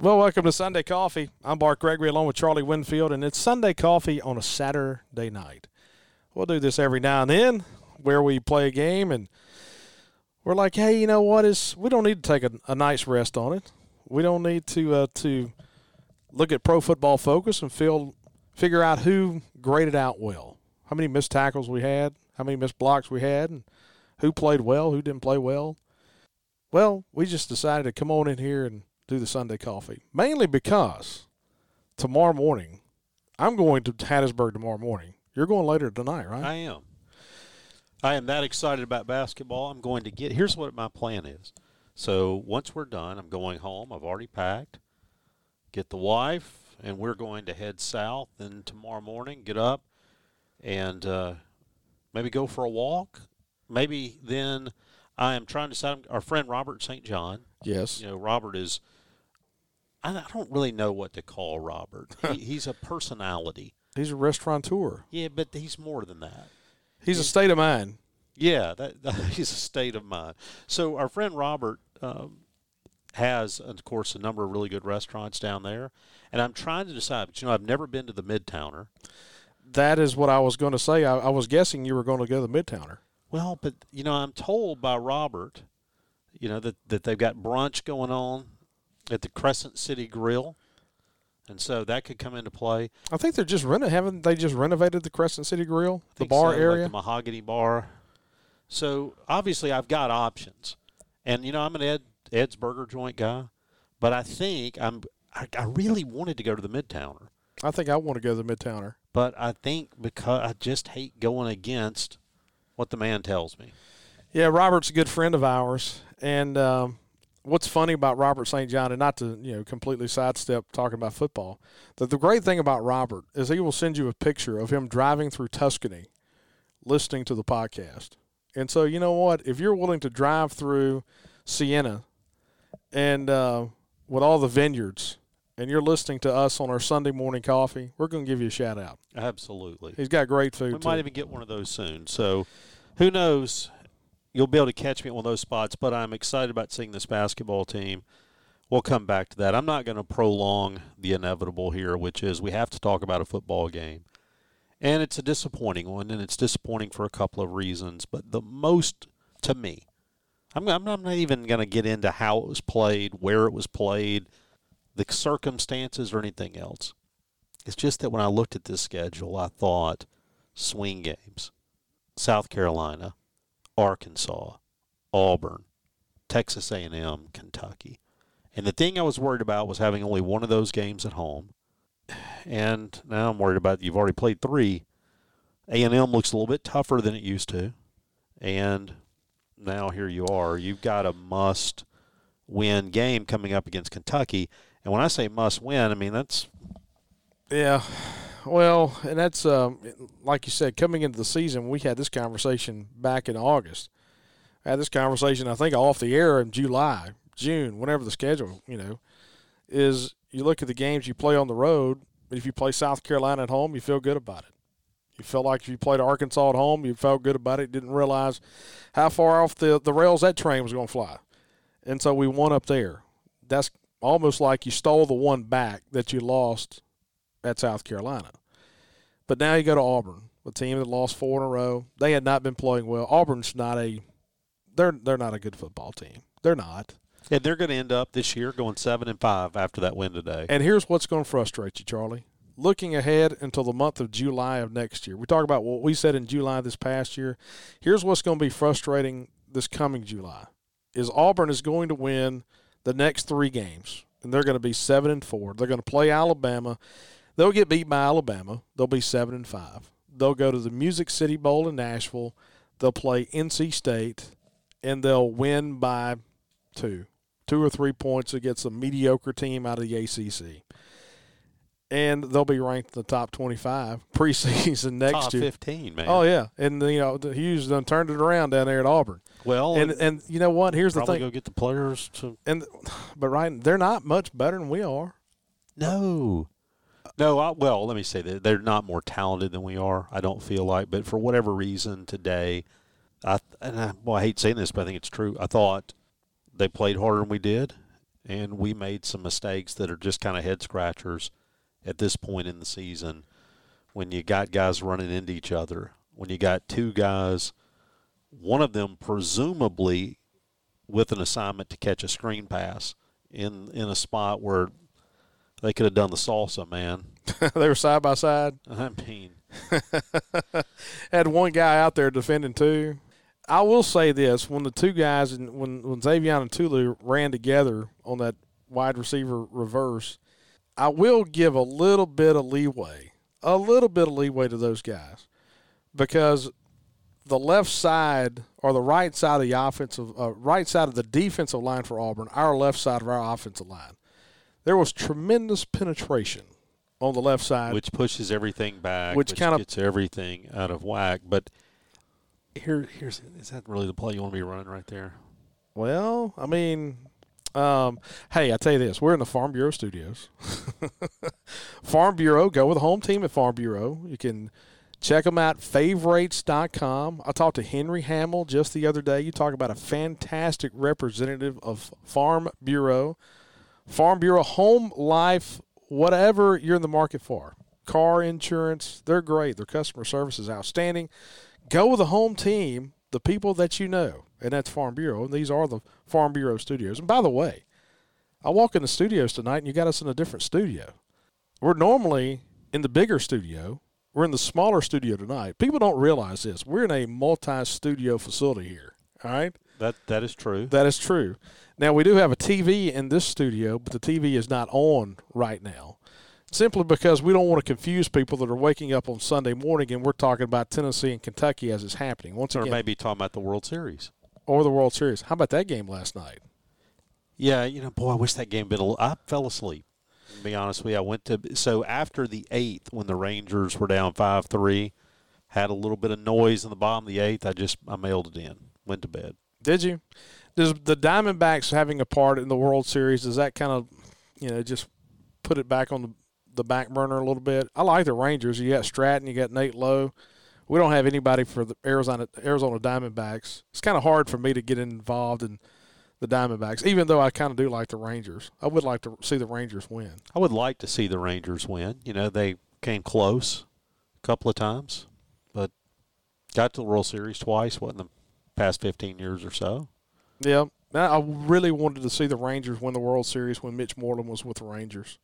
Well, welcome to Sunday Coffee. I'm Bart Gregory along with Charlie Winfield, and it's Sunday Coffee on a Saturday night. We'll do this every now and then where we play a game and we're like, hey, you know what? Is we don't need to take a, a nice rest on it. We don't need to uh, to look at Pro Football Focus and feel figure out who graded out well, how many missed tackles we had, how many missed blocks we had, and who played well, who didn't play well. Well, we just decided to come on in here and do the Sunday coffee, mainly because tomorrow morning, I'm going to Hattiesburg tomorrow morning. You're going later tonight, right? I am. I am that excited about basketball. I'm going to get. Here's what my plan is. So once we're done, I'm going home. I've already packed. Get the wife, and we're going to head south. And tomorrow morning, get up and uh, maybe go for a walk. Maybe then I am trying to decide. Our friend Robert St. John. Yes. You know, Robert is. I don't really know what to call Robert. he, he's a personality. He's a restaurateur. Yeah, but he's more than that. He's a state of mind. Yeah, that, that he's a state of mind. So our friend Robert um, has, of course, a number of really good restaurants down there, and I'm trying to decide. But you know, I've never been to the Midtowner. That is what I was going to say. I, I was guessing you were going to go to the Midtowner. Well, but you know, I'm told by Robert, you know, that that they've got brunch going on at the Crescent City Grill. And so that could come into play. I think they're just reno- haven't they just renovated the Crescent City Grill, the bar so, area? like the mahogany bar. So obviously, I've got options, and you know, I'm an Ed Ed's Burger Joint guy, but I think I'm. I, I really wanted to go to the Midtowner, I think I want to go to the Midtowner. but I think because I just hate going against what the man tells me. Yeah, Robert's a good friend of ours, and um, what's funny about Robert St. John, and not to you know completely sidestep talking about football, that the great thing about Robert is he will send you a picture of him driving through Tuscany, listening to the podcast. And so you know what, if you're willing to drive through Siena, and uh, with all the vineyards, and you're listening to us on our Sunday morning coffee, we're going to give you a shout out. Absolutely, He's got great food. we too. might even get one of those soon. So, who knows? You'll be able to catch me at one of those spots. But I'm excited about seeing this basketball team. We'll come back to that. I'm not going to prolong the inevitable here, which is we have to talk about a football game. And it's a disappointing one, and it's disappointing for a couple of reasons. But the most, to me, I'm, I'm not even going to get into how it was played, where it was played, the circumstances, or anything else. It's just that when I looked at this schedule, I thought swing games, South Carolina, Arkansas, Auburn, Texas A&M, Kentucky. And the thing I was worried about was having only one of those games at home. And now I'm worried about you've already played 3. A&M looks a little bit tougher than it used to. And now here you are. You've got a must win game coming up against Kentucky. And when I say must win, I mean that's Yeah. Well, and that's um, like you said, coming into the season, we had this conversation back in August. I had this conversation, I think, off the air in July, June, whenever the schedule, you know, is you look at the games you play on the road. If you play South Carolina at home, you feel good about it. You felt like if you played Arkansas at home, you felt good about it. Didn't realize how far off the, the rails that train was going to fly. And so we won up there. That's almost like you stole the one back that you lost at South Carolina. But now you go to Auburn, a team that lost four in a row. They had not been playing well. Auburn's not a they're they're not a good football team. They're not. And they're going to end up this year going seven and five after that win today. And here's what's going to frustrate you, Charlie. Looking ahead until the month of July of next year. We talk about what we said in July this past year. Here's what's going to be frustrating this coming July. Is Auburn is going to win the next 3 games and they're going to be 7 and 4. They're going to play Alabama. They'll get beat by Alabama. They'll be 7 and 5. They'll go to the Music City Bowl in Nashville. They'll play NC State and they'll win by 2 two or three points against a mediocre team out of the ACC. and they'll be ranked in the top 25 preseason next Top year. 15, man. Oh yeah, and you know the Hughes done turned it around down there at Auburn. Well, And and you know what? Here's the thing. probably thing. go get the players to. And but right, they're not much better than we are. No. No, I, well, let me say that they're not more talented than we are. I don't feel like, but for whatever reason today, I and I, well, I hate saying this, but I think it's true. I thought they played harder than we did, and we made some mistakes that are just kind of head scratchers at this point in the season. When you got guys running into each other, when you got two guys, one of them presumably with an assignment to catch a screen pass in in a spot where they could have done the salsa, man. they were side by side. I mean, Had one guy out there defending two. I will say this: when the two guys and when when Xavier and Tulu ran together on that wide receiver reverse, I will give a little bit of leeway, a little bit of leeway to those guys, because the left side or the right side of the offensive, uh, right side of the defensive line for Auburn, our left side of our offensive line, there was tremendous penetration on the left side. which pushes everything back, Which which, kind of- gets everything out of whack. But here, here's is that really the play you want to be running right there? Well, I mean, um, hey, I tell you this: we're in the Farm Bureau studios. Farm Bureau, go with the home team at Farm Bureau. You can check them out, favorites.com. I talked to Henry Hamill just the other day. You talk about a fantastic representative of Farm Bureau. Farm Bureau, home life, whatever you're in the market for. Car insurance, they're great. Their customer service is outstanding. Go with the home team, the people that you know, and that's Farm Bureau. And these are the Farm Bureau studios. And by the way, I walk in the studios tonight and you got us in a different studio. We're normally in the bigger studio. We're in the smaller studio tonight. People don't realize this. We're in a multi studio facility here. All right? That that is true. That is true. Now we do have a TV in this studio, but the TV is not on right now. Simply because we don't want to confuse people that are waking up on Sunday morning and we're talking about Tennessee and Kentucky as it's happening. Once or again, maybe talking about the World Series. or the World Series. How about that game last night? Yeah, you know, boy, I wish that game had been. A little, I fell asleep. To be honest with you, I went to so after the eighth when the Rangers were down five three, had a little bit of noise in the bottom of the eighth. I just I mailed it in, went to bed. Did you? Does the Diamondbacks having a part in the World Series does that kind of, you know, just put it back on the, the back burner a little bit? I like the Rangers. You got Stratton, you got Nate Lowe. We don't have anybody for the Arizona Arizona Diamondbacks. It's kind of hard for me to get involved in the Diamondbacks, even though I kind of do like the Rangers. I would like to see the Rangers win. I would like to see the Rangers win. You know, they came close a couple of times, but got to the World Series twice. What in the past fifteen years or so? Yeah, I really wanted to see the Rangers win the World Series when Mitch Moreland was with the Rangers.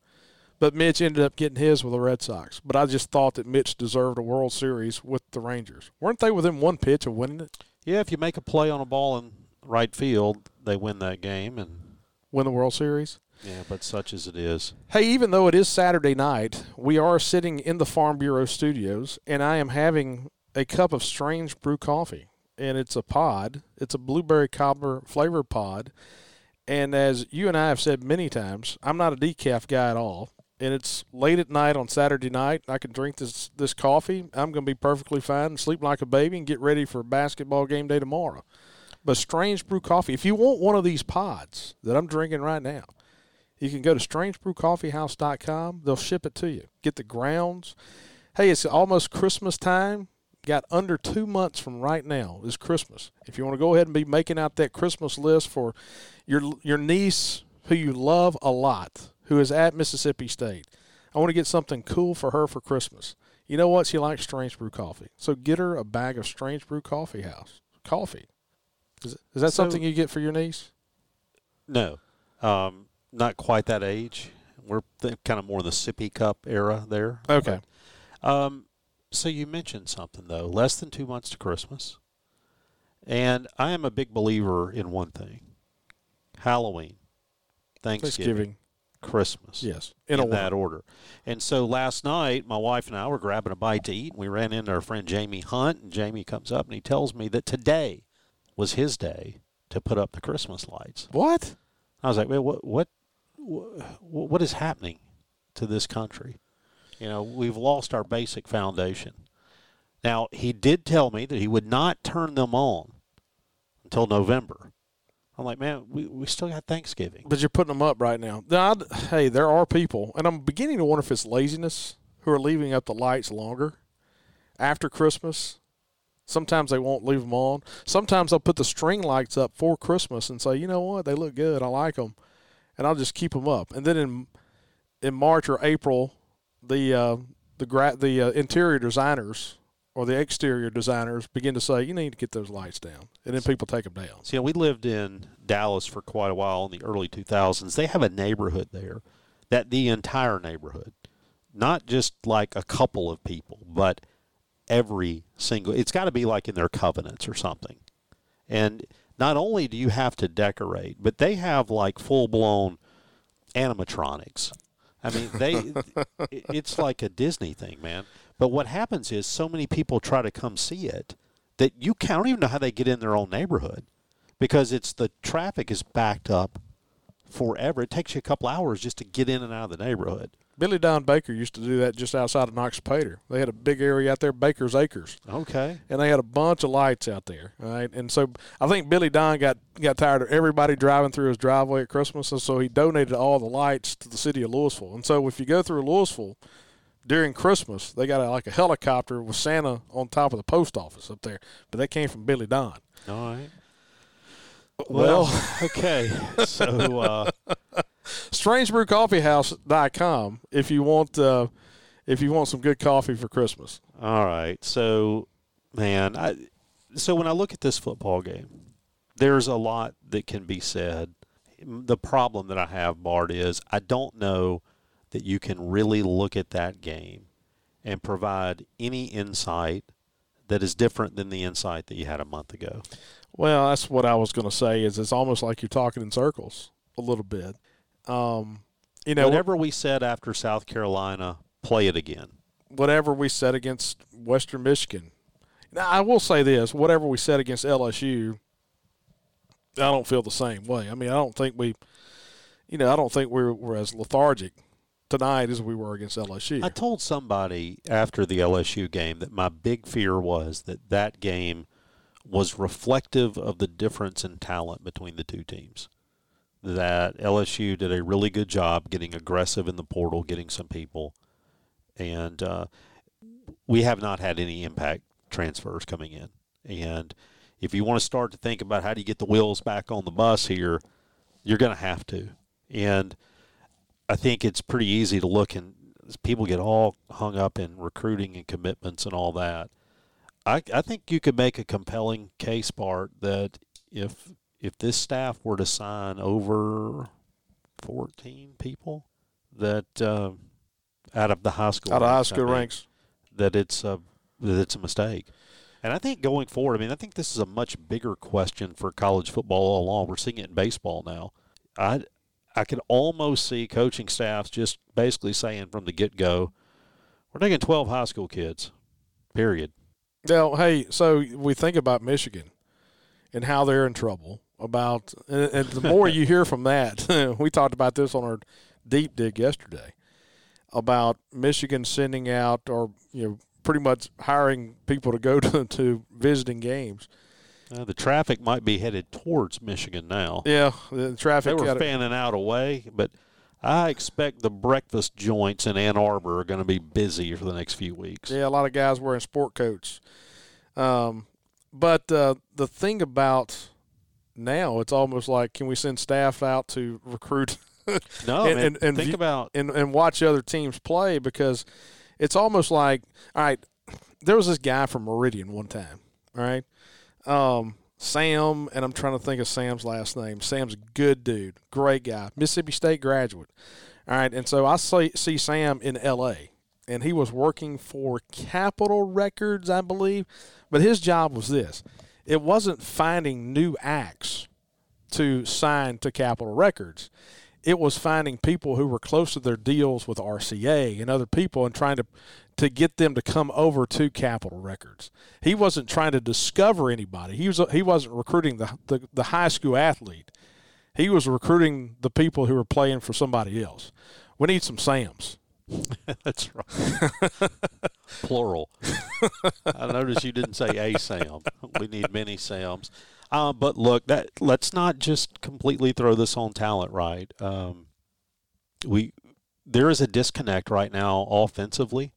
But Mitch ended up getting his with the Red Sox. But I just thought that Mitch deserved a World Series with the Rangers. Weren't they within one pitch of winning it? Yeah, if you make a play on a ball in right field, they win that game, and Win the World Series? yeah, but such as it is. Hey, even though it is Saturday night, we are sitting in the Farm Bureau studios, and I am having a cup of strange brew coffee. And it's a pod. It's a blueberry cobbler flavor pod. And as you and I have said many times, I'm not a decaf guy at all. And it's late at night on Saturday night. I can drink this this coffee. I'm going to be perfectly fine and sleep like a baby and get ready for basketball game day tomorrow. But Strange Brew Coffee, if you want one of these pods that I'm drinking right now, you can go to strangebrewcoffeehouse.com. They'll ship it to you. Get the grounds. Hey, it's almost Christmas time. Got under two months from right now is Christmas. If you want to go ahead and be making out that Christmas list for your your niece who you love a lot, who is at Mississippi State, I want to get something cool for her for Christmas. You know what? She likes Strange Brew Coffee, so get her a bag of Strange Brew Coffee House coffee. Is, is that So- something you get for your niece? No, um, not quite that age. We're th- kind of more the sippy cup era there. Okay. Um, so you mentioned something though. Less than two months to Christmas, and I am a big believer in one thing: Halloween, Thanksgiving, Thanksgiving. Christmas. Yes. In, In, that order. order. And so last night, my wife and I were grabbing a bite to eat, and we ran into our friend Jamie Hunt, and Jamie comes up and he tells me that today was his day to put up the Christmas lights. What? I was like, "Well, what, what, what, what is happening to this country?" You know, we've lost our basic foundation. Now, he did tell me that he would not turn them on until November. I'm like, man, we, we still got Thanksgiving. But you're putting them up right now. hey, there are people, and I'm beginning to wonder if it's laziness who are leaving up the lights longer after Christmas. Sometimes they won't leave them on. Sometimes I'll put the string lights up for Christmas and say, you know what, they look good, I like them, and I'll just keep them up. And then in in March or April, the uh, the gra- the uh, interior designers or the exterior designers begin to say, you need to get those lights down, and then people take them down. Know, we lived in Dallas for quite a while in the early 2000s. They have a neighborhood there that the entire neighborhood, not just like a couple of people, but every single, it's got to be like in their covenants or something. And not only do you have to decorate, but they have like full blown animatronics. I mean, they it- it's like a Disney thing, man. But what happens is so many people try to come see it that you can't I don't even know how they get in their own neighborhood because it's the traffic is backed up forever. It takes you a couple hours just to get in and out of the neighborhood. Billy Don Baker used to do that just outside of Noxapater. They had a big area out there, Baker's Acres, Okay. and they had a bunch of lights out there. right? and so I think Billy Don got got tired of everybody driving through his driveway at Christmas, and so he donated all the lights to the city of Louisville. And so if you go through Louisville during Christmas, they got a, like a helicopter with Santa on top of the post office up there, but that came from Billy Don. All right. Well, Well, okay. So uh, StrangeBrewCoffeehouse.com if you want uh, if you want some good coffee for Christmas. All right. So, man, I so when I look at this football game, there's a lot that can be said. The problem that I have, Bart, is I don't know that you can really look at that game and provide any insight that is different than the insight that you had a month ago. Well, that's what I was going to say. Is it's almost like you're talking in circles a little bit. Um, you know, Whatever we said after South Carolina, play it again. whatever we said against Western Michigan. Now, I will say this: whatever we said against LSU, I don't feel the same way. I mean, I don't think we, you know, I don't think we were, we're as lethargic tonight as we were against LSU. I told somebody after the LSU game that my big fear was that that game was reflective of the difference in talent between the two teams. That LSU did a really good job getting aggressive in the portal, getting some people, and uh, we have not had any impact transfers coming in. And if you want to start to think about how do you get the wheels back on the bus here, you're going to have to. And I think it's pretty easy to look and people get all hung up in recruiting and commitments and all that. I, I think you could make a compelling case, Bart, that if if this staff were to sign over fourteen people, that uh, out of the high school out of high ranks, I school mean, ranks. that it's a that it's a mistake. And I think going forward, I mean, I think this is a much bigger question for college football all along. We're seeing it in baseball now. I I could almost see coaching staffs just basically saying from the get go, we're taking twelve high school kids. Period. Now, hey, so we think about Michigan and how they're in trouble. About and, and the more you hear from that, we talked about this on our deep dig yesterday about Michigan sending out or you know pretty much hiring people to go to, to visiting games. Uh, the traffic might be headed towards Michigan now. Yeah, the traffic. They were fanning out away, but I expect the breakfast joints in Ann Arbor are going to be busy for the next few weeks. Yeah, a lot of guys wearing sport coats. Um, but uh, the thing about now, it's almost like can we send staff out to recruit No, And- man, and- and think view- about and, and watch other teams play because it's almost like all right there was this guy from meridian one time all right um, sam and i'm trying to think of sam's last name. Sam's a good dude. Great guy. Mississippi state graduate. All right and so i see, see sam in la and he was working for capitol records i believe. But his job was this. It wasn't finding new acts to sign to capitol records it was finding people who were close to their deals with RCA and other people and trying to to get them to come over to Capitol Records. He wasn't trying to discover anybody. He was he wasn't recruiting the, the the high school athlete. He was recruiting the people who were playing for somebody else. We need some Sams. That's right. Plural. I noticed you didn't say a Sam. We need many Sams. Uh, but look, that let's not just completely throw this on talent, right? Um, we there is a disconnect right now offensively,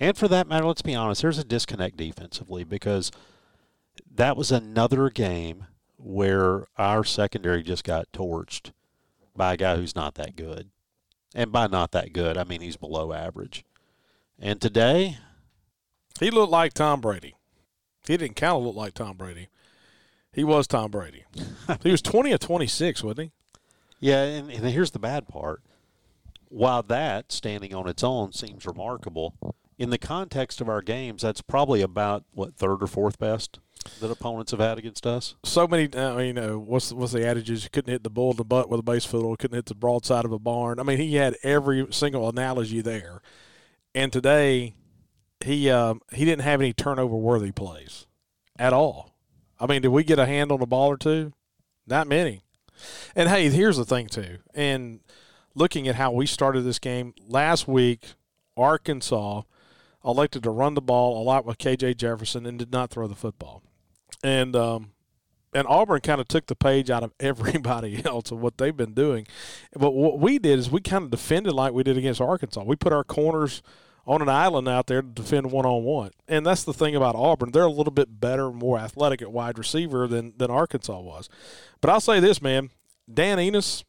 and for that matter, let's be honest, there's a disconnect defensively because that was another game where our secondary just got torched by a guy who's not that good. And by not that good, I mean he's below average. And today, he looked like Tom Brady. He didn't kind of look like Tom Brady. He was Tom Brady. he was 20 of 26, wasn't he? Yeah, and, and here's the bad part. While that, standing on its own, seems remarkable, in the context of our games, that's probably about, what, third or fourth best? that opponents have had against us? So many. I mean, you know, what's what's the adage? Is you couldn't hit the bull in the butt with a base fiddle, couldn't hit the broadside of a barn. I mean, he had every single analogy there. And today, he um, he didn't have any turnover worthy plays at all. I mean, did we get a hand on the ball or two? Not many. And hey, here's the thing too. And looking at how we started this game last week, Arkansas elected to run the ball a lot with KJ Jefferson and did not throw the football and um, and Auburn kind of took the page out of everybody else of what they've been doing. But what we did is we kind of defended like we did against Arkansas. We put our corners on an island out there to defend one on one. And that's the thing about Auburn. They're a little bit better, more athletic at wide receiver than, than Arkansas was. But I'll say this, man. Dan Enos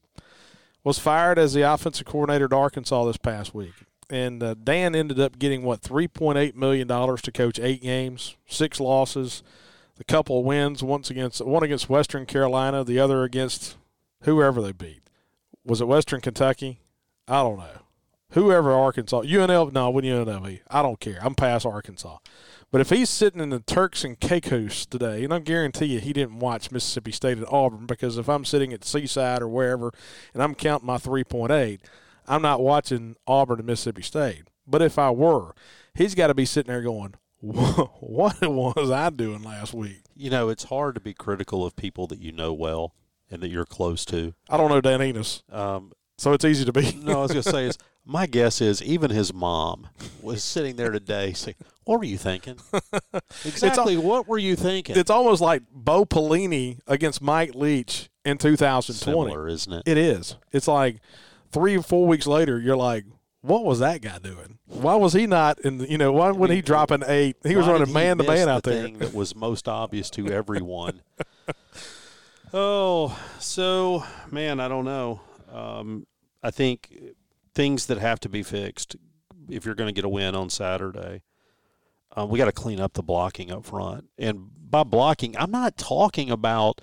was fired as the offensive coordinator at Arkansas this past week. And uh, Dan ended up getting, what, $3.8 million to coach eight games, six losses – the couple of wins, once against one against Western Carolina, the other against whoever they beat. Was it Western Kentucky? I don't know. Whoever Arkansas, UNL, no, when UNLV, I don't care. I'm past Arkansas. But if he's sitting in the Turks and Caicos today, and I guarantee you he didn't watch Mississippi State at Auburn because if I'm sitting at Seaside or wherever and I'm counting my 3.8, I'm not watching Auburn and Mississippi State. But if I were, he's got to be sitting there going, what was I doing last week? You know, it's hard to be critical of people that you know well and that you're close to. I don't know Dan Enos, um, so it's easy to be. no, I was going to say is my guess is even his mom was sitting there today saying, "What were you thinking? exactly, al- what were you thinking?" It's almost like Bo Pelini against Mike Leach in 2020, Similar, isn't it? It is. It's like three or four weeks later, you're like, what was that guy doing? Why was he not in? The, you know, why would he drop an eight? He was running man to man out the there. Thing that was most obvious to everyone. oh, so man, I don't know. Um, I think things that have to be fixed if you're going to get a win on Saturday. Um, we got to clean up the blocking up front, and by blocking, I'm not talking about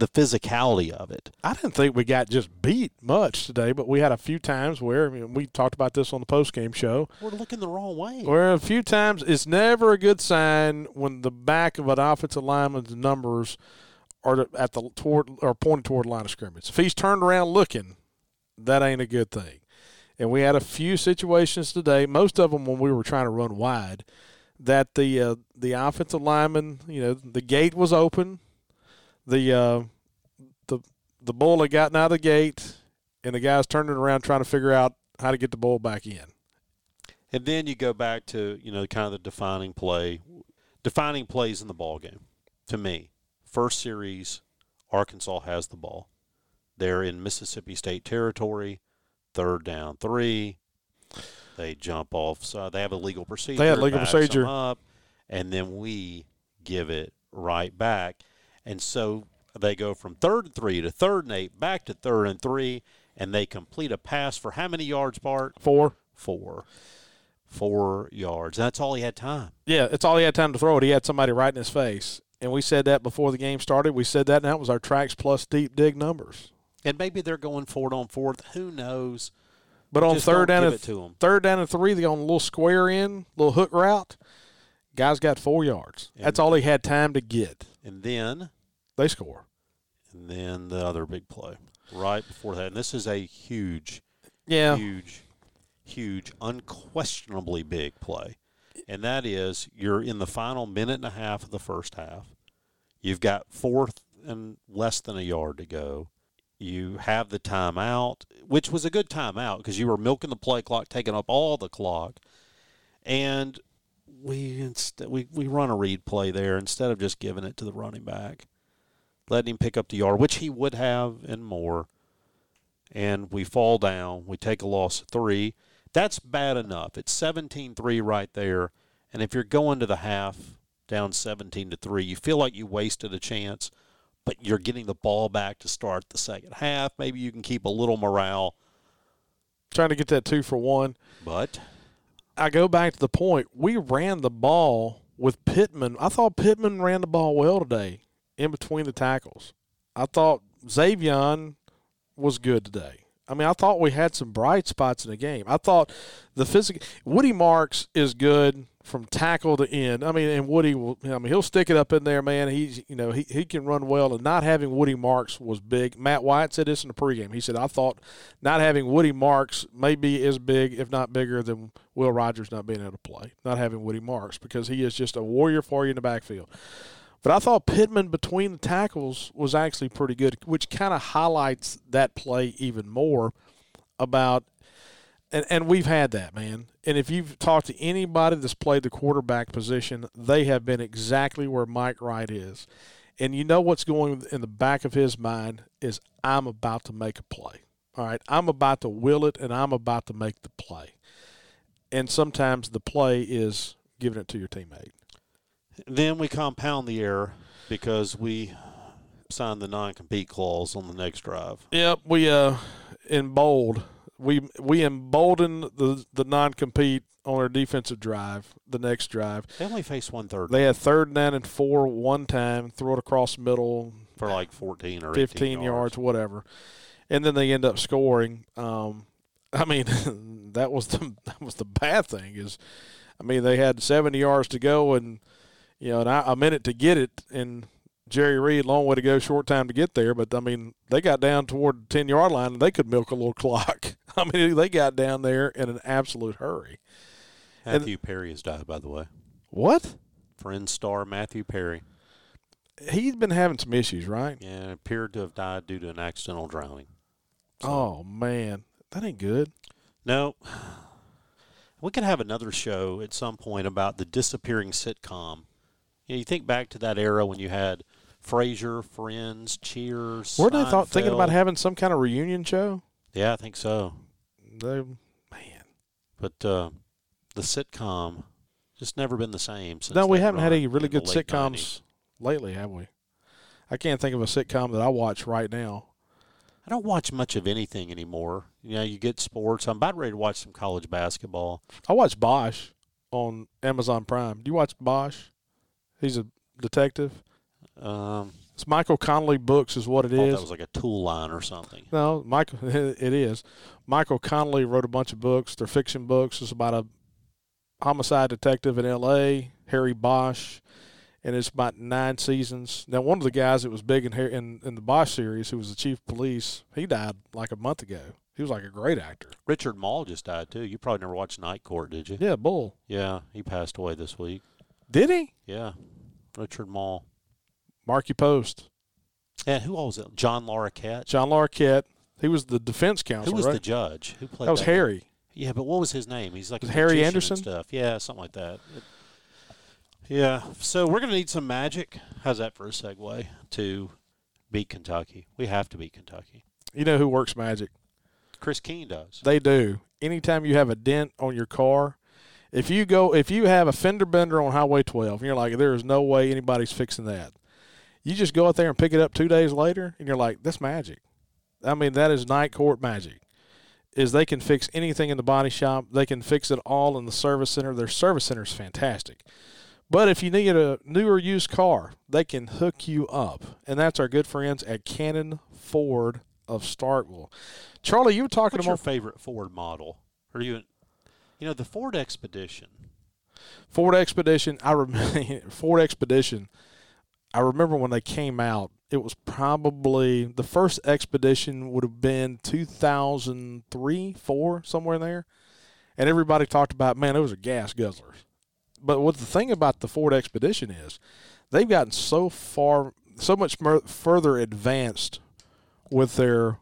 the physicality of it. I didn't think we got just beat much today, but we had a few times where I mean, we talked about this on the post game show. We're looking the wrong way. Where a few times it's never a good sign when the back of an offensive lineman's numbers are at the toward or pointed toward the line of scrimmage. If he's turned around looking, that ain't a good thing. And we had a few situations today, most of them when we were trying to run wide, that the uh, the offensive lineman, you know, the gate was open the uh, the the bull had gotten out of the gate, and the guys turning around trying to figure out how to get the bull back in. And then you go back to you know kind of the defining play, defining plays in the ball game. To me, first series, Arkansas has the ball. They're in Mississippi State territory, third down three. They jump off. So they have a legal procedure. They had legal procedure up, and then we give it right back. And so they go from third and three to third and eight, back to third and three, and they complete a pass for how many yards, Bart? Four. Four. Four yards. That's all he had time. Yeah, it's all he had time to throw it. He had somebody right in his face. And we said that before the game started. We said that, and that was our tracks plus deep dig numbers. And maybe they're going forward on fourth. Who knows? But on third down and third down and three, they on a little square in, little hook route. Guys got four yards. And That's all he had time to get. And then they score. And then the other big play right before that. And this is a huge, yeah, huge, huge, unquestionably big play. And that is you're in the final minute and a half of the first half. You've got fourth and less than a yard to go. You have the timeout, which was a good timeout because you were milking the play clock, taking up all the clock, and we instead we, we run a read play there instead of just giving it to the running back, letting him pick up the yard, which he would have and more. And we fall down. We take a loss of three. That's bad enough. It's 17-3 right there. And if you're going to the half down 17 to 3, you feel like you wasted a chance, but you're getting the ball back to start the second half. Maybe you can keep a little morale. Trying to get that two for one. But I go back to the point. We ran the ball with Pittman. I thought Pittman ran the ball well today in between the tackles. I thought Xavier was good today. I mean, I thought we had some bright spots in the game. I thought the physical Woody Marks is good from tackle to end. I mean, and Woody will. I mean, he'll stick it up in there, man. He's you know he he can run well, and not having Woody Marks was big. Matt White said this in the pregame. He said, "I thought not having Woody Marks may be as big, if not bigger, than Will Rogers not being able to play. Not having Woody Marks because he is just a warrior for you in the backfield." But I thought Pittman between the tackles was actually pretty good, which kind of highlights that play even more about and, and we've had that, man. And if you've talked to anybody that's played the quarterback position, they have been exactly where Mike Wright is. And you know what's going in the back of his mind is I'm about to make a play. All right. I'm about to will it and I'm about to make the play. And sometimes the play is giving it to your teammate. Then we compound the error because we signed the non compete clause on the next drive. Yep, we uh in bold we we emboldened the the non compete on our defensive drive. The next drive, they only faced one third. They had third down and four one time, throw it across middle for like fourteen or fifteen yards. yards. whatever, and then they end up scoring. Um, I mean, that was the that was the bad thing is, I mean, they had seventy yards to go and you know, and I, a minute to get it, and Jerry Reed, long way to go, short time to get there. But I mean, they got down toward the ten yard line and they could milk a little clock. I mean, they got down there in an absolute hurry. Matthew and, Perry has died, by the way. What? Friend star Matthew Perry. He's been having some issues, right? Yeah, appeared to have died due to an accidental drowning. So. Oh man, that ain't good. No. We could have another show at some point about the disappearing sitcom. You, know, you think back to that era when you had Frasier, Friends, Cheers. Weren't they thought thinking about having some kind of reunion show? Yeah, I think so. They, man. But uh, the sitcom just never been the same. Since no, we haven't had any really good sitcoms 90s. lately, have we? I can't think of a sitcom that I watch right now. I don't watch much of anything anymore. You know, you get sports. I'm about ready to watch some college basketball. I watch Bosch on Amazon Prime. Do you watch Bosch? He's a detective. Um, it's Michael Connelly Books, is what it is. That was like a tool line or something. No, Michael, it is. Michael Connelly wrote a bunch of books. They're fiction books. It's about a homicide detective in L.A. Harry Bosch, and it's about nine seasons. Now, one of the guys that was big in in, in the Bosch series, who was the chief of police, he died like a month ago. He was like a great actor. Richard Moll just died too. You probably never watched Night Court, did you? Yeah, Bull. Yeah, he passed away this week. Did he? Yeah, Richard Moll. Markie Post. And who was it? John Larroquette. John Larroquette. He was the defense counsel. Who was right? the judge? Who played that? Was that Harry. Guy? Yeah, but what was his name? He's like Harry Anderson stuff. Yeah, something like that. It, yeah. So we're gonna need some magic. How's that for a segue to beat Kentucky? We have to beat Kentucky. You know who works magic? Chris Keene does. They do. Anytime you have a dent on your car, if you go, if you have a fender bender on Highway 12, and you're like, there is no way anybody's fixing that. You just go out there and pick it up two days later, and you're like, that's magic. I mean, that is night court magic. Is they can fix anything in the body shop. They can fix it all in the service center. Their service center is fantastic. But if you need a new or used car, they can hook you up. And that's our good friends at Cannon Ford of Starkville. Charlie, you were talking What's about your favorite Ford model? Are you, you know, the Ford Expedition. Ford Expedition. I remember Ford Expedition I remember when they came out, it was probably the first expedition would have been 2003, 4, somewhere in there. And everybody talked about, man, it was a gas guzzler. But what the thing about the Ford Expedition is, they've gotten so far, so much further advanced with their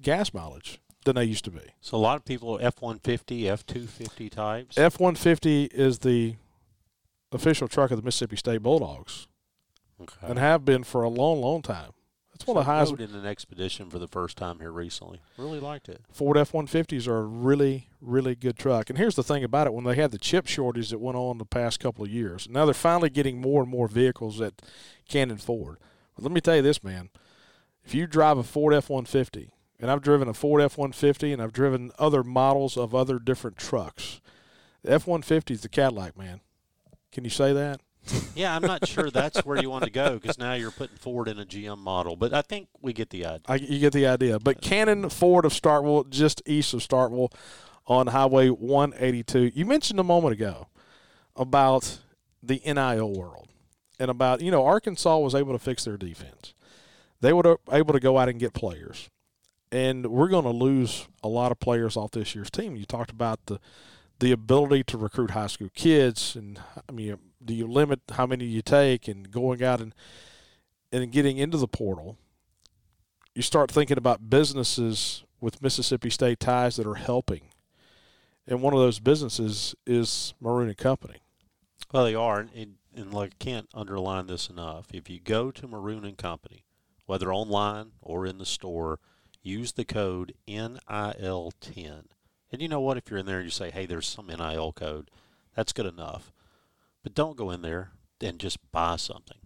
gas mileage than they used to be. So a lot of people are F one fifty, F two fifty types. F one fifty is the official truck of the Mississippi State Bulldogs okay. and have been for a long, long time. It's one of the highest. Rode in an expedition for the first time here recently. Really liked it. Ford F one fifties are a really, really good truck. And here's the thing about it: when they had the chip shortage that went on the past couple of years, now they're finally getting more and more vehicles at Cannon Ford. But let me tell you this, man: if you drive a Ford F one fifty, and I've driven a Ford F one fifty, and I've driven other models of other different trucks, the F one fifty is the Cadillac, man. Can you say that? Yeah, I'm not sure that's where you want to go because now you're putting Ford in a GM model, but I think we get the idea. I, you get the idea. But Cannon Ford of Starkville, just east of Starkville, on Highway 182. You mentioned a moment ago about the NIL world and about you know Arkansas was able to fix their defense. They were able to go out and get players, and we're going to lose a lot of players off this year's team. You talked about the the ability to recruit high school kids, and I mean, do you limit how many you take, and going out and and getting into the portal you start thinking about businesses with Mississippi State ties that are helping. And one of those businesses is Maroon and Company. Well, they are, and, and like I can't underline this enough. If you go to Maroon and Company, whether online or in the store, use the code NIL10. And you know what? If you're in there and you say, "Hey, there's some NIL code," that's good enough. But don't go in there and just buy something.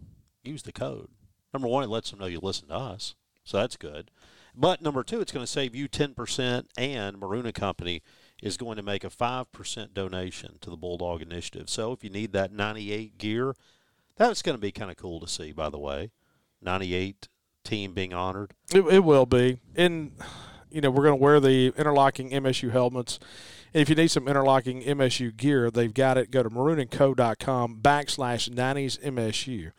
Use the code. Number one, it lets them know you listen to us. So that's good. But number two, it's going to save you 10%, and Maroon and Company is going to make a 5% donation to the Bulldog Initiative. So if you need that 98 gear, that's going to be kind of cool to see, by the way. 98 team being honored. It, it will be. And, you know, we're going to wear the interlocking MSU helmets. And if you need some interlocking MSU gear, they've got it. Go to maroonandco.com backslash 90s MSU.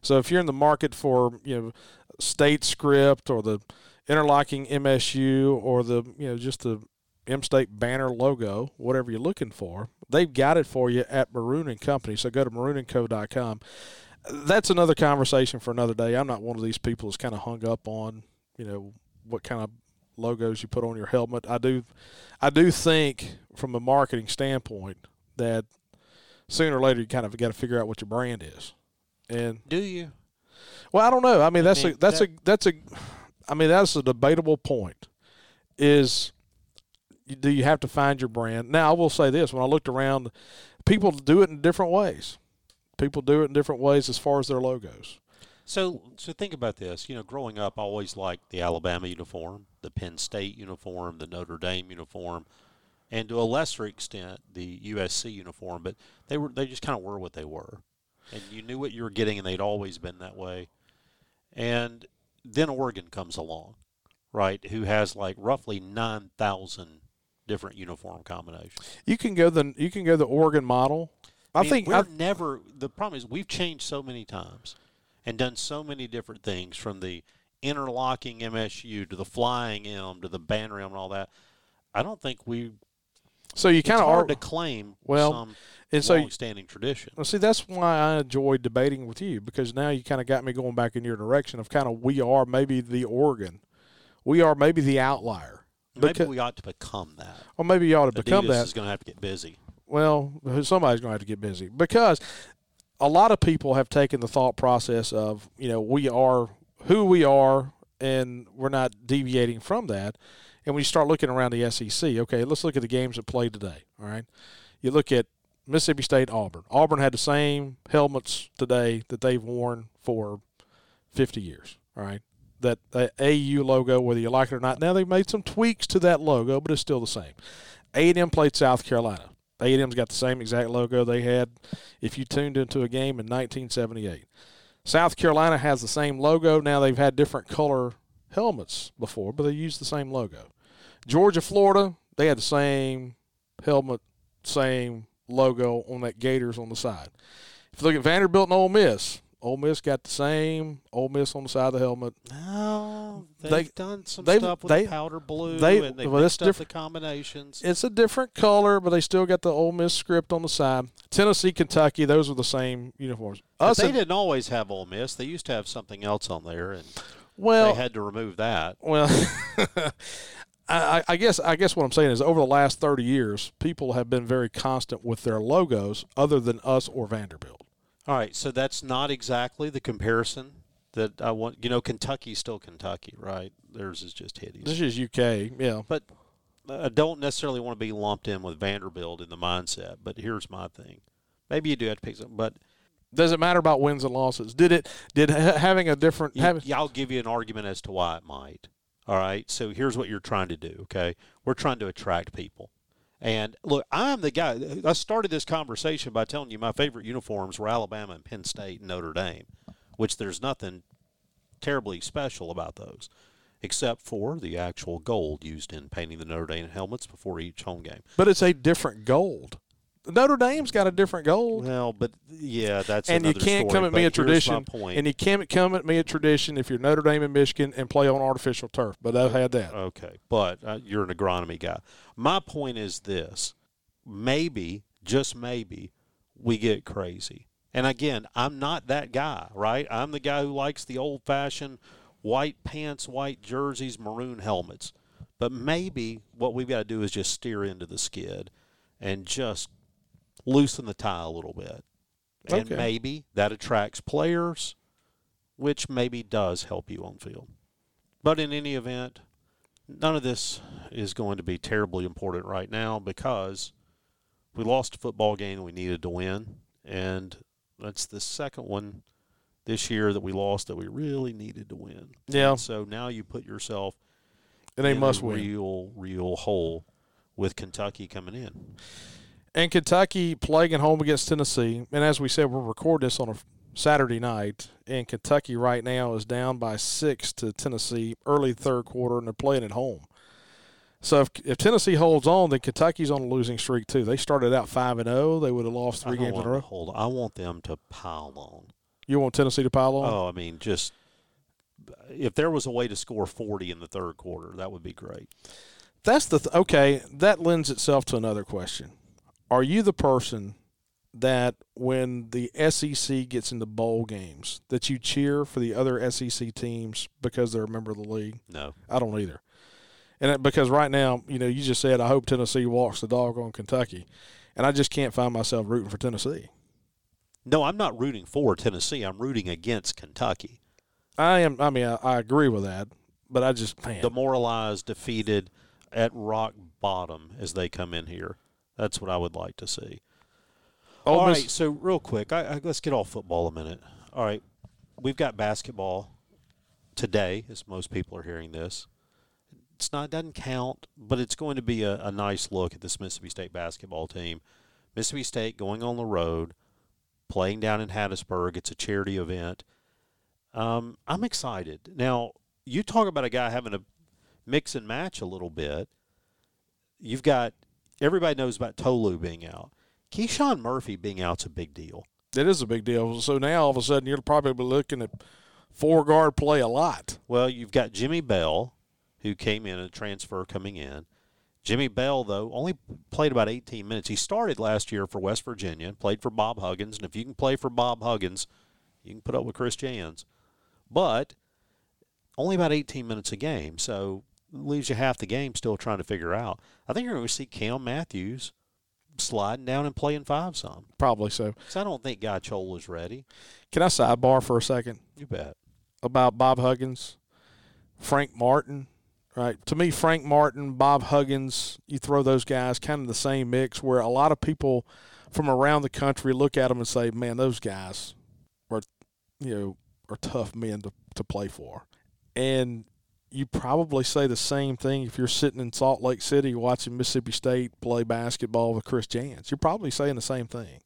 So if you're in the market for, you know, state script or the interlocking MSU or the you know just the M State banner logo, whatever you're looking for, they've got it for you at Maroon and Company. So go to maroonandco.com. That's another conversation for another day. I'm not one of these people that's kind of hung up on you know what kind of logos you put on your helmet. I do, I do think from a marketing standpoint that sooner or later you kind of got to figure out what your brand is. And do you? Well, I don't know. I mean, that's a that's a that's a. I mean, that's a debatable point. Is do you have to find your brand? Now, I will say this: when I looked around, people do it in different ways. People do it in different ways as far as their logos. So, so think about this. You know, growing up, I always liked the Alabama uniform, the Penn State uniform, the Notre Dame uniform, and to a lesser extent, the USC uniform. But they were they just kind of were what they were, and you knew what you were getting, and they'd always been that way. And then Oregon comes along, right? Who has like roughly nine thousand different uniform combinations. You can go the you can go the Oregon model. I, I mean, think we're I, never. The problem is we've changed so many times, and done so many different things from the interlocking MSU to the flying M to the banner M and all that. I don't think we. so you kind of hard are to claim well, some and so long-standing tradition. Well, see, that's why I enjoy debating with you because now you kind of got me going back in your direction of kind of we are maybe the Oregon, we are maybe the outlier. Maybe Beca- we ought to become that. or maybe you ought to become Adidas that. is going to have to get busy. Well, somebody's going to have to get busy because a lot of people have taken the thought process of, you know, we are who we are and we're not deviating from that. And when you start looking around the SEC, okay, let's look at the games that played today. All right. You look at Mississippi State, Auburn. Auburn had the same helmets today that they've worn for 50 years. All right. That, that AU logo, whether you like it or not. Now they've made some tweaks to that logo, but it's still the same. A&M played South Carolina. A&M's got the same exact logo they had if you tuned into a game in 1978. South Carolina has the same logo. Now they've had different color helmets before, but they use the same logo. Georgia, Florida, they had the same helmet, same logo on that Gators on the side. If you look at Vanderbilt and Ole Miss, Ole Miss got the same Ole Miss on the side of the helmet. No, they've They- done some they've- stuff with they- powder blue, they- and they've well, mixed up the different. combinations. It's a different color, but they still got the Ole Miss script on the side. Tennessee, Kentucky, those are the same uniforms. But Us they and- didn't always have Ole Miss. They used to have something else on there, and Well, they had to remove that. Well, I, I guess I guess what I'm saying is over the last 30 years, people have been very constant with their logos, other than us or Vanderbilt. All right, so that's not exactly the comparison that I want. You know, Kentucky's still Kentucky, right? Theirs is just hideous. This is UK, yeah. But I don't necessarily want to be lumped in with Vanderbilt in the mindset. But here's my thing: maybe you do have to pick something, but does it matter about wins and losses? Did it? Did having a different? You, having, I'll give you an argument as to why it might. All right. So here's what you're trying to do. Okay, we're trying to attract people. And look, I'm the guy. I started this conversation by telling you my favorite uniforms were Alabama and Penn State and Notre Dame, which there's nothing terribly special about those, except for the actual gold used in painting the Notre Dame helmets before each home game. But it's a different gold. Notre Dame's got a different goal. Well, but yeah, that's and you can't story, come at me a tradition. And you can't come at me a tradition if you're Notre Dame and Michigan and play on artificial turf. But I've had that. Okay, but uh, you're an agronomy guy. My point is this: maybe, just maybe, we get crazy. And again, I'm not that guy, right? I'm the guy who likes the old-fashioned white pants, white jerseys, maroon helmets. But maybe what we've got to do is just steer into the skid and just loosen the tie a little bit. And okay. maybe that attracts players, which maybe does help you on field. But in any event, none of this is going to be terribly important right now because we lost a football game we needed to win. And that's the second one this year that we lost that we really needed to win. Yeah. And so now you put yourself in a must win. real, real hole with Kentucky coming in. And Kentucky playing at home against Tennessee. And as we said, we're recording this on a Saturday night. And Kentucky right now is down by six to Tennessee early third quarter, and they're playing at home. So if, if Tennessee holds on, then Kentucky's on a losing streak too. They started out five and zero. Oh. They would have lost three games in a row. Hold, I want them to pile on. You want Tennessee to pile on? Oh, I mean, just if there was a way to score forty in the third quarter, that would be great. That's the th- okay. That lends itself to another question are you the person that when the SEC gets into bowl games that you cheer for the other SEC teams because they're a member of the league? No, I don't either. And because right now, you know, you just said I hope Tennessee walks the dog on Kentucky, and I just can't find myself rooting for Tennessee. No, I'm not rooting for Tennessee. I'm rooting against Kentucky. I am. I mean, I, I agree with that, but I just man. demoralized, defeated, at rock bottom as they come in here. That's what I would like to see. All right, so real quick, I, I, let's get off football a minute. All right, we've got basketball today, as most people are hearing this. It's not it doesn't count, but it's going to be a, a nice look at this Mississippi State basketball team. Mississippi State going on the road, playing down in Hattiesburg. It's a charity event. Um, I'm excited. Now, you talk about a guy having to mix and match a little bit. You've got everybody knows about Tolu being out. KeShawn Murphy being out's a big deal. It is a big deal. So now all of a sudden you're probably looking at four guard play a lot. Well, you've got Jimmy Bell, who came in a transfer coming in. Jimmy Bell, though, only played about 18 minutes. He started last year for West Virginia, played for Bob Huggins, and if you can play for Bob Huggins, you can put up with Chris Jans. But only about 18 minutes a game. So leaves you half the game still trying to figure out. I think you're going to see Cam Matthews sliding down and playing five some. Probably so. Because I don't think Guy Chol is ready. Can I sidebar for a second? You bet. About Bob Huggins, Frank Martin, right? To me, Frank Martin, Bob Huggins, you throw those guys kind of the same mix where a lot of people from around the country look at them and say, man, those guys are, you know, are tough men to, to play for. And you probably say the same thing if you're sitting in Salt Lake City watching Mississippi State play basketball with Chris Jans. You're probably saying the same thing.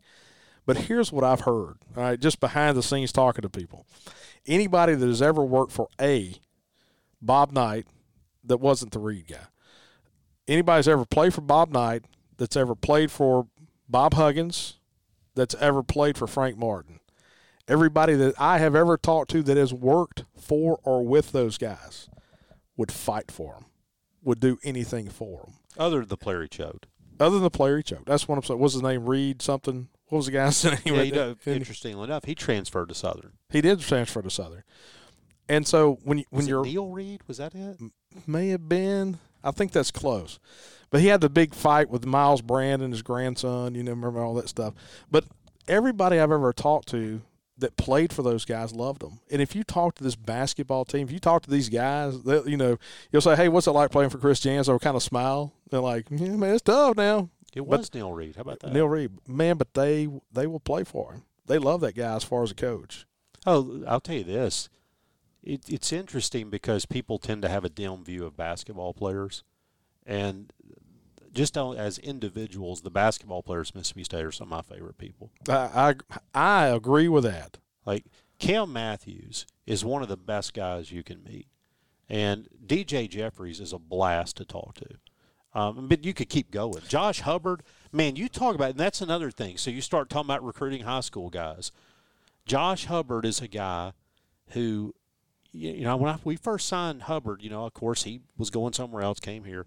But here's what I've heard, all right, just behind the scenes talking to people. Anybody that has ever worked for A, Bob Knight, that wasn't the Reed guy. Anybody's ever played for Bob Knight, that's ever played for Bob Huggins, that's ever played for Frank Martin. Everybody that I have ever talked to that has worked for or with those guys would fight for him, would do anything for him. Other than the player he choked. Other than the player he choked. That's what I'm saying. What's his name? Reed something? What was the guy's name? Yeah, you know, interestingly enough, he transferred to Southern. He did transfer to Southern. And so when you, when Was you're Neil Reed, was that it? may have been. I think that's close. But he had the big fight with Myles Brand and his grandson. You know, remember all that stuff. But everybody I've ever talked to that played for those guys loved them. And if you talk to this basketball team, if you talk to these guys, they, you know, you'll say, "Hey, what's it like playing for Chris Jans?" They'll kind of smile. They're like, "Yeah, man, it's tough now." It But- was Neil Reed. How about that? Neil Reed, man, but they they will play for him. They love that guy as far as a coach. Oh, I'll tell you this. It, it's interesting because people tend to have a dim view of basketball players, and just as individuals, the basketball players Mississippi State are some of my favorite people. I I, I agree with that. Like Cam Matthews is one of the best guys you can meet, and DJ Jeffries is a blast to talk to. Um, but you could keep going. Josh Hubbard, man, you talk about, and that's another thing. So you start talking about recruiting high school guys. Josh Hubbard is a guy who, you you know, when I, we first signed Hubbard, you know, of course he was going somewhere else, came here.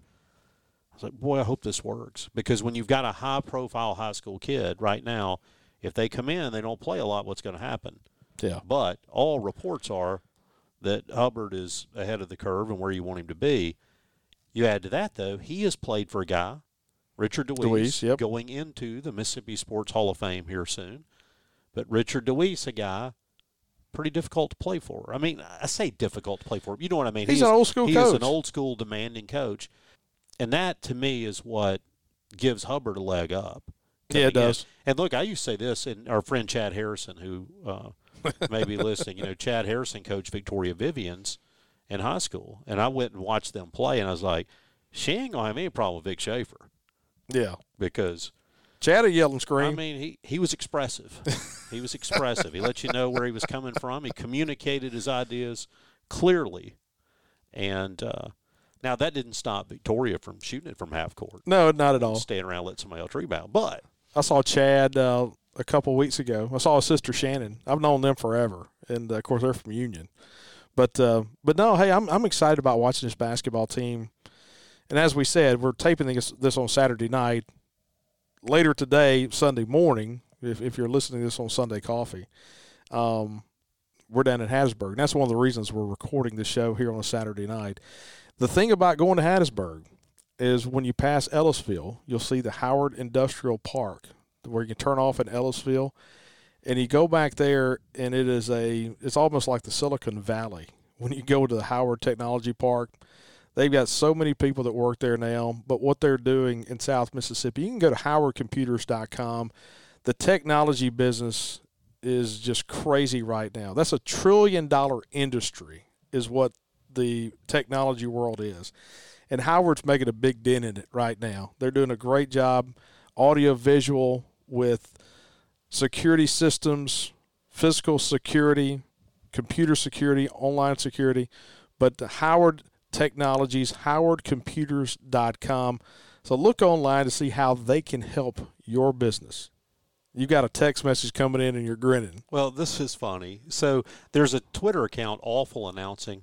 Was like, boy, I hope this works because when you've got a high-profile high school kid right now, if they come in, they don't play a lot. What's going to happen? Yeah. But all reports are that Hubbard is ahead of the curve and where you want him to be. You add to that, though, he has played for a guy, Richard DeWeese, DeWeese, yep. going into the Mississippi Sports Hall of Fame here soon. But Richard DeWeese, a guy pretty difficult to play for. I mean, I say difficult to play for. You know what I mean? He's He an old school he coach. is an old school demanding coach. And that, to me, is what gives Hubbard a leg up. Yeah, it coming in. does. And look, I used to say this, and our friend Chad Harrison, who uh, may be listening, you know, Chad Harrison coached Victoria Vivians in high school, and I went and watched them play, and I was like, she ain't gonna have any problem with Vic Schaefer Yeah. because Chad will yell and scream. I mean he he was expressive. he was expressive. He let you know where he was coming from. He communicated his ideas clearly, and uh, now that didn't stop Victoria from shooting it from half court, no, not at all. staying around, let somebody else rebound, but. I saw Chad uh, a couple weeks ago. I saw his sister Shannon. I've known them forever, and uh, of course they're from Union. But uh, but no, hey, I'm I'm excited about watching this basketball team. And as we said, we're taping this this on Saturday night. Later today, Sunday morning, if if you're listening to this on Sunday Coffee, um, we're down in Hattiesburg. And that's one of the reasons we're recording this show here on a Saturday night. The thing about going to Hattiesburg is when you pass Ellisville, you'll see the Howard Industrial Park where you can turn off in Ellisville, and you go back there, and it is a it's almost like the Silicon Valley when you go to the Howard Technology Park. They've got so many people that work there now, but what they're doing in South Mississippi, you can go to howardcomputers.com. The technology business is just crazy right now. That's a trillion dollar industry, is what the technology world is. And Howard's making a big dent in it right now. They're doing a great job, audio visual with security systems, physical security, computer security, online security. But the Howard Technologies, howardcomputers.com. So look online to see how they can help your business. You got a text message coming in and you're grinning. Well, this is funny. So there's a Twitter account, Awful Announcing.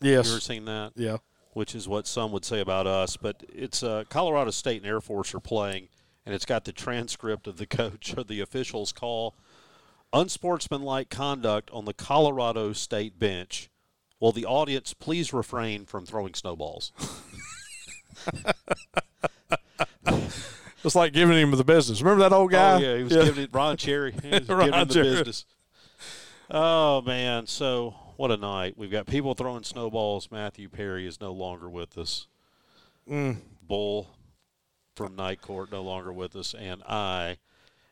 You ever Yes. seen that? Yeah. Which is what some would say about us, but it's uh, Colorado State and Air Force are playing, and it's got the transcript of the coach or the officials call unsportsmanlike conduct on the Colorado State bench. Will the audience please refrain from throwing snowballs? It's like giving him the business. Remember that old guy? Oh yeah, he was giving it Ron Cherry. He was Ron giving him the Cherry. business. Oh man, so what a night. We've got people throwing snowballs. Matthew Perry is no longer with us. Mm. Bull from Night Court no longer with us, and I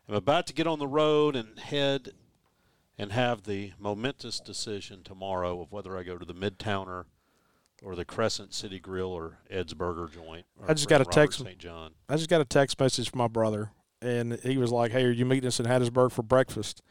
am about to get on the road and head and have the momentous decision tomorrow of whether I go to the Midtowner or the Crescent City Grill or Ed's Burger Joint. I just got a Robert text- St. John. I just got a text message from my brother, and he was like, "Hey, are you meeting us in Hattiesburg for breakfast?"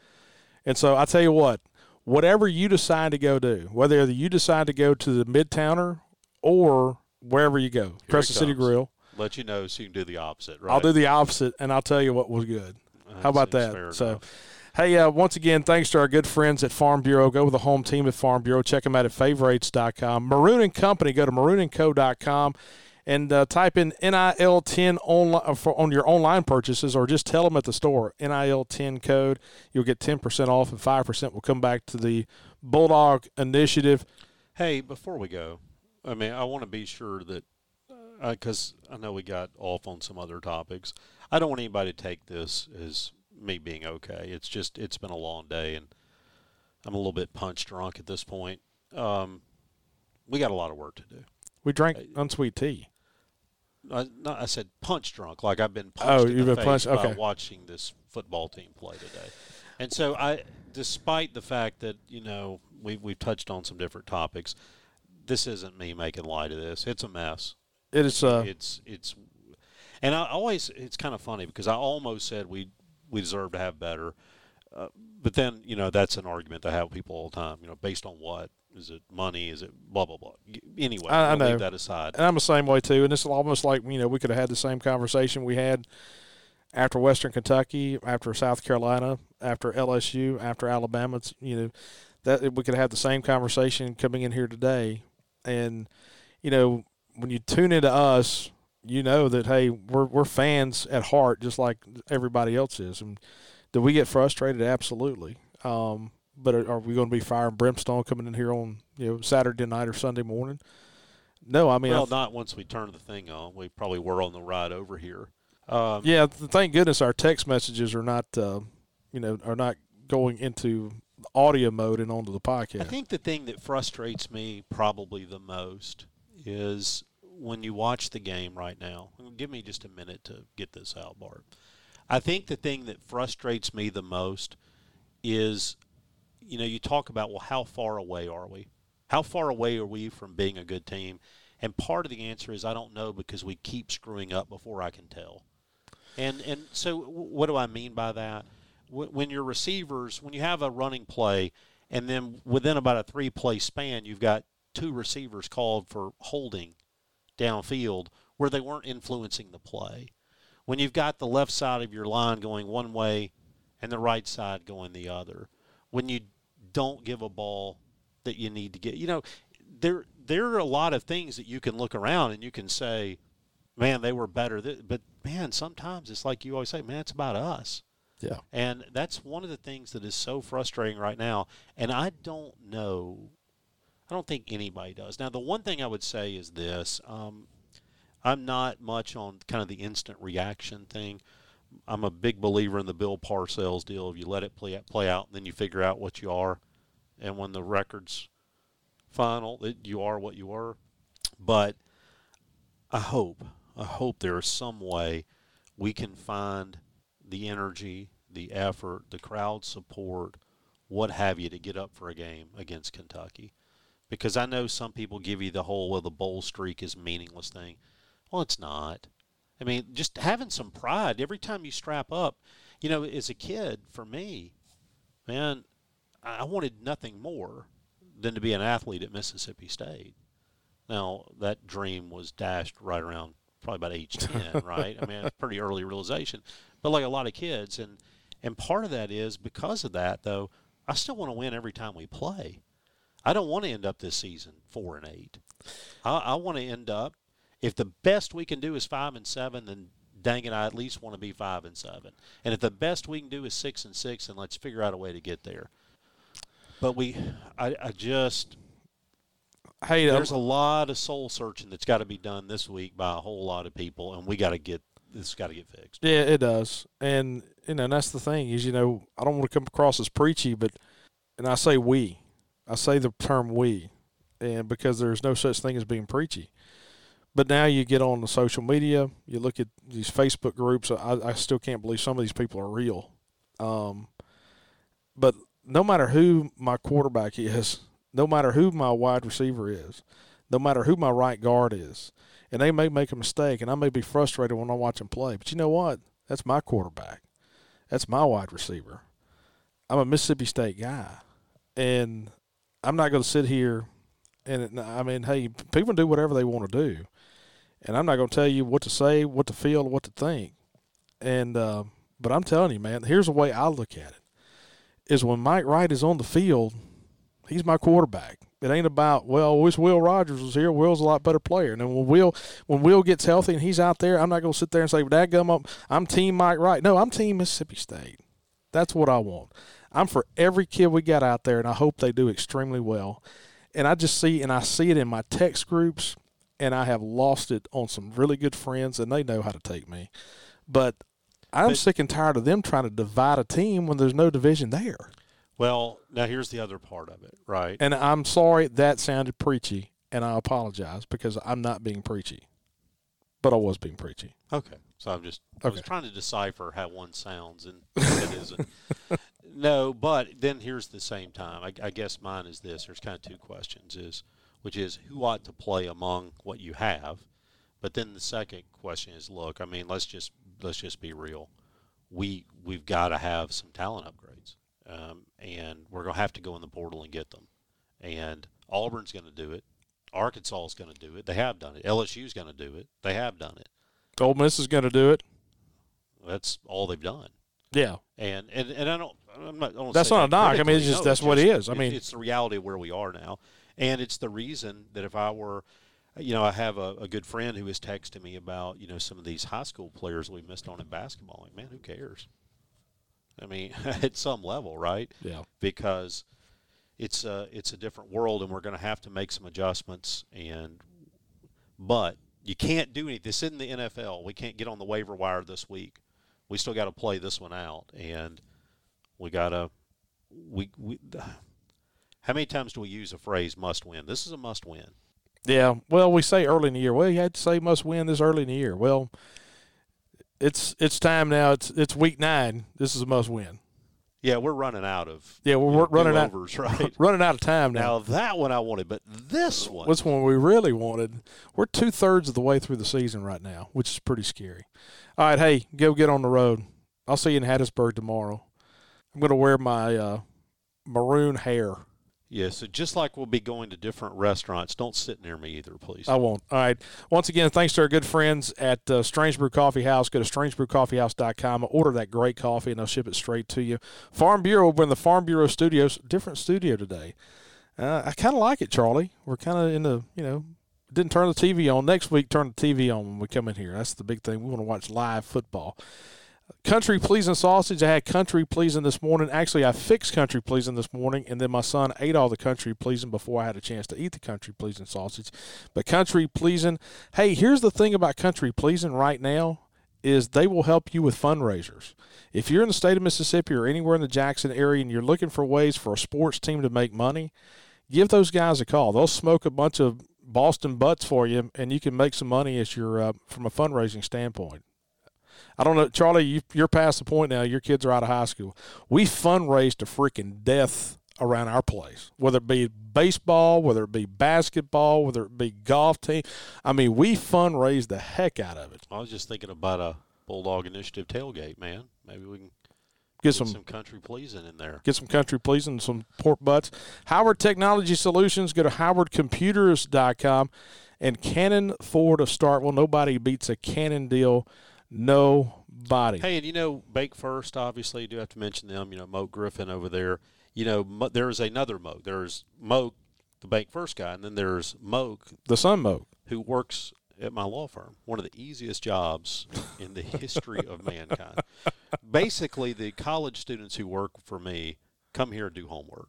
And so I tell you what, whatever you decide to go do, whether you decide to go to the Midtowner or wherever you go, it Crescent City. Grill, Let you know so you can do the opposite, right? I'll do the opposite, and I'll tell you what was good. How about that? So, enough. hey, uh, once again, thanks to our good friends at Farm Bureau. Go with the home team at Farm Bureau. Check them out at favorites.com. Maroon and Company, go to maroonandco.com and uh, type in NIL10 online, for, on your online purchases or just tell them at the store, NIL10 code. You'll get 10% off and 5% will come back to the Bulldog initiative. Hey, before we go, I mean, I want to be sure that because uh, I know we got off on some other topics. I don't want anybody to take this as me being okay. It's just it's been a long day and I'm a little bit punch drunk at this point. Um, we got a lot of work to do. We drank unsweet tea. I, no, I said punch drunk, like I've been Oh, punched in you've been punched? by Okay. watching this football team play today. And so I, despite the fact that you know we we've touched on some different topics, this isn't me making light of this. It's a mess. It is. Uh, it's it's, and I always it's kind of funny because I almost said we we deserve to have better, uh, but then you know that's an argument I have people all the time. You know, based on what is it? Money? Is it blah blah blah? Anyway, I- I know. leave that aside. and I'm the same way too. And it's almost like you know we could have had the same conversation we had after Western Kentucky, after South Carolina, after LSU, after Alabama. It's, you know that we could have the same conversation coming in here today. And you know when you tune into us, you know that hey we're we're fans at heart, just like everybody else is. And do we get frustrated? Absolutely. Um, but are, are we going to be fire and brimstone coming in here on you know Saturday night or Sunday morning? No, I mean I well, not once we turn the thing on. We probably were on the ride over here. Um, Yeah, th- thank goodness our text messages are not, uh, you know, are not going into audio mode and onto the podcast. I think the thing that frustrates me probably the most is when you watch the game right now. Give me just a minute to get this out, Bart. I think the thing that frustrates me the most is, you know, you talk about, well, how far away are we? How far away are we from being a good team? And part of the answer is I don't know because we keep screwing up before I can tell. And and so what do I mean by that? Wh- When your receivers, when you have a running play, and then within about a three play span, you've got two receivers called for holding downfield where they weren't influencing the play. When you've got the left side of your line going one way and the right side going the other. When you don't give a ball that you need to get, you know, there there are a lot of things that you can look around and you can say, man, they were better. But man, sometimes it's like you always say, man, it's about us. yeah, And that's one of the things that is so frustrating right now. And I don't know, I don't think anybody does. Now, the one thing I would say is this um, I'm not much on kind of the instant reaction thing. I'm a big believer in the Bill Parcells deal. If you let it play, play out, and then you figure out what you are. And when the record's final, that you are what you were. But I hope, I hope there is some way we can find the energy, the effort, the crowd support, what have you, to get up for a game against Kentucky. Because I know some people give you the whole, well, the bowl streak is meaningless thing. Well, it's not. I mean, just having some pride every time you strap up. You know, as a kid, for me, man, I wanted nothing more than to be an athlete at Mississippi State. Now, that dream was dashed right around probably about age 10, right? I mean, pretty early realization. But like a lot of kids, and, and part of that is because of that, though, I still want to win every time we play. I don't want to end up this season 4 and 8. I, I want to end up, if the best we can do is 5 and 7, then dang it, I at least want to be 5 and 7. And if the best we can do is 6 and 6, then let's figure out a way to get there. But we, I, I just, hey, uh, there's a lot of soul searching that's got to be done this week by a whole lot of people, and we got to get this got to get fixed. yeah, it does, and you know, and that's the thing is, you know, I don't want to come across as preachy, but and I say we, I say the term we, and because there's no such thing as being preachy. But now you get on the social media, you look at these Facebook groups. I, I still can't believe some of these people are real. Um, but no matter who my quarterback is, no matter who my wide receiver is, no matter who my right guard is, and they may make a mistake, and I may be frustrated when I watch them play. But you know what? That's my quarterback. That's my wide receiver. I'm a Mississippi State guy, and I'm not going to sit here and I mean, hey, people do whatever they want to do, and I'm not going to tell you what to say, what to feel, what to think. And uh, but I'm telling you, man, here's the way I look at it: is when Mike Wright is on the field, he's my quarterback. It ain't about well, I wish Will Rogers was here. Will's a lot better player. And then when Will when Will gets healthy and he's out there, I'm not to sit there and say, "That gum up, I'm Team Mike Wright." No, I'm Team Mississippi State. That's what I want. I'm for every kid we got out there, and I hope they do extremely well. And I just see, and I see it in my text groups, and I have lost it on some really good friends, and they know how to take me. But I'm But- sick and tired of them trying to divide a team when there's no division there. Well, now here's the other part of it, right? And I'm sorry that sounded preachy, and I apologize because I'm not being preachy, but I was being preachy. Okay. So I'm just I was trying to decipher how one sounds and it isn't. no, but then here's the same time. I, I guess mine is this. There's kind of two questions, is which is who ought to play among what you have, but then the second question is, look, I mean, let's just let's just be real. We we've got to have some talent upgrades, um, and we're gonna have to go in the portal and get them. And Auburn's going to do it. Arkansas is going to do it. They have done it. LSU is going to do it. They have done it. Ole Miss is going to do it. That's all they've done. Yeah. And and, and I don't. I'm not. I don't That's not a knock. I mean, it's just- No, that's what it is. I mean- it's the reality of where we are now, and it's the reason that if I were, you know, I have a, a good friend who is texting me about you know some of these high school players we missed on in basketball. Like, man, who cares? I mean, at some level, right? Yeah. because it's a it's a different world, and we're going to have to make some adjustments. And but you can't do anything. This isn't the NFL. We can't get on the waiver wire this week. We still got to play this one out, and we got to we we. How many times do we use a phrase "must win"? This is a must win. Yeah. Well, we say early in the year. Well, you had to say must win this early in the year. Well, it's it's time now. It's it's week nine. This is a must win. Yeah, we're running out of Yeah, we're, we're running out right? running out of time now. now that one I wanted, but this one, What's one we really wanted? We're two thirds of the way through the season right now, which is pretty scary. All right, hey, go get on the road. I'll see you in Hattiesburg tomorrow. I'm going to wear my uh, maroon hair. Yeah. So just like we'll be going to different restaurants, don't sit near me either, please. I won't. All right. Once again, thanks to our good friends at uh, Strange Brew Coffee House. Go to strangebrewcoffeehouse.com. Order that great coffee, and they'll ship it straight to you. Farm Bureau, we're in the Farm Bureau studios. Different studio today. Uh, I kind of like it, Charlie. We're kind of in the, you know, didn't turn the TV on. Next week, turn the TV on when we come in here. That's the big thing. We want to watch live football. Country pleasing sausage. I had country pleasing this morning. Actually, I fixed country pleasing this morning, and then my son ate all the country pleasing before I had a chance to eat the country pleasing sausage. But country pleasing, hey, here's the thing about country pleasing right now is they will help you with fundraisers. If you're in the state of Mississippi or anywhere in the Jackson area and you're looking for ways for a sports team to make money, give those guys a call. They'll smoke a bunch of Boston butts for you, and you can make some money as your uh, from a fundraising standpoint. I don't know, Charlie. You, you're past the point now. Your kids are out of high school. We fundraised to freaking death around our place, whether it be baseball, whether it be basketball, whether it be golf team. I mean, we fundraised the heck out of it. I was just thinking about a Bulldog Initiative tailgate, man. Maybe we can Get get some some country pleasing in there. get some country pleasing, some pork butts. Howard Technology Solutions. Go to howardcomputers.com and Cannon Ford of Starkville. Nobody beats a Cannon deal. Nobody. Hey, and you know, Bank First, obviously, you do have to mention them. You know, Moak Griffin over there. You know, Mo- there's another Moak. There's Moak, the Bank First guy, and then there's Moak, The son Moak. who works at my law firm. One of the easiest jobs in the history of mankind. Basically, the college students who work for me come here and do homework.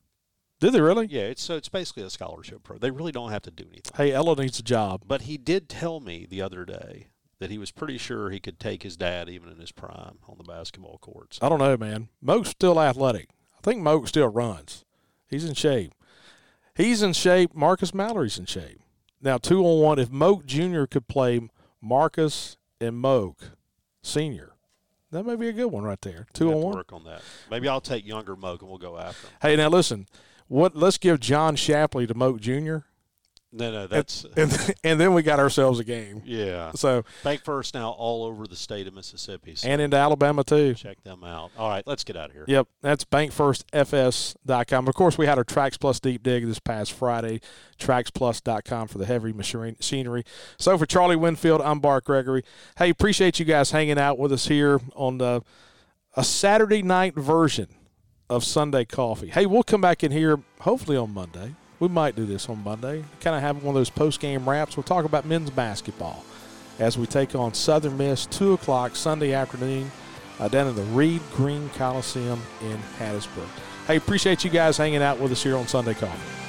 Did they really? Yeah, it's so it's basically a scholarship program. They really don't have to do anything. Hey, Ella needs a job. But he did tell me the other day that he was pretty sure he could take his dad even in his prime on the basketball courts. I don't know, man. Moak's still athletic. I think Moak still runs. He's in shape. He's in shape. Marcus Mallory's in shape. Now, two on one. If Moak Jr. could play Marcus and Moak Senior, that may be a good one right there. Two on one. work on that. Maybe I'll take younger Moak and we'll go after him. Hey, now listen. What? Let's give John Shapley to Moak Jr. No, no, that's and and then we got ourselves a game. yeah. So Bank First now all over the state of Mississippi. So and into Alabama too. check them out. All right, let's get out of here. Yep, that's bankfirstfs.com. Of course, we had our Tracks Plus Deep Dig this past Friday, tracksplus.com for the heavy machinery. So for Charlie Winfield, I'm Bart Gregory. Hey, appreciate you guys hanging out with us here on the, a Saturday night version of Sunday Coffee. Hey, we'll come back in here hopefully on Monday. We might do this on Monday. Kind of have one of those post game wraps. We'll talk about men's basketball as we take on Southern Miss, 2 o'clock Sunday afternoon uh, down in the Reed Green Coliseum in Hattiesburg. Hey, appreciate you guys hanging out with us here on Sunday Coffee.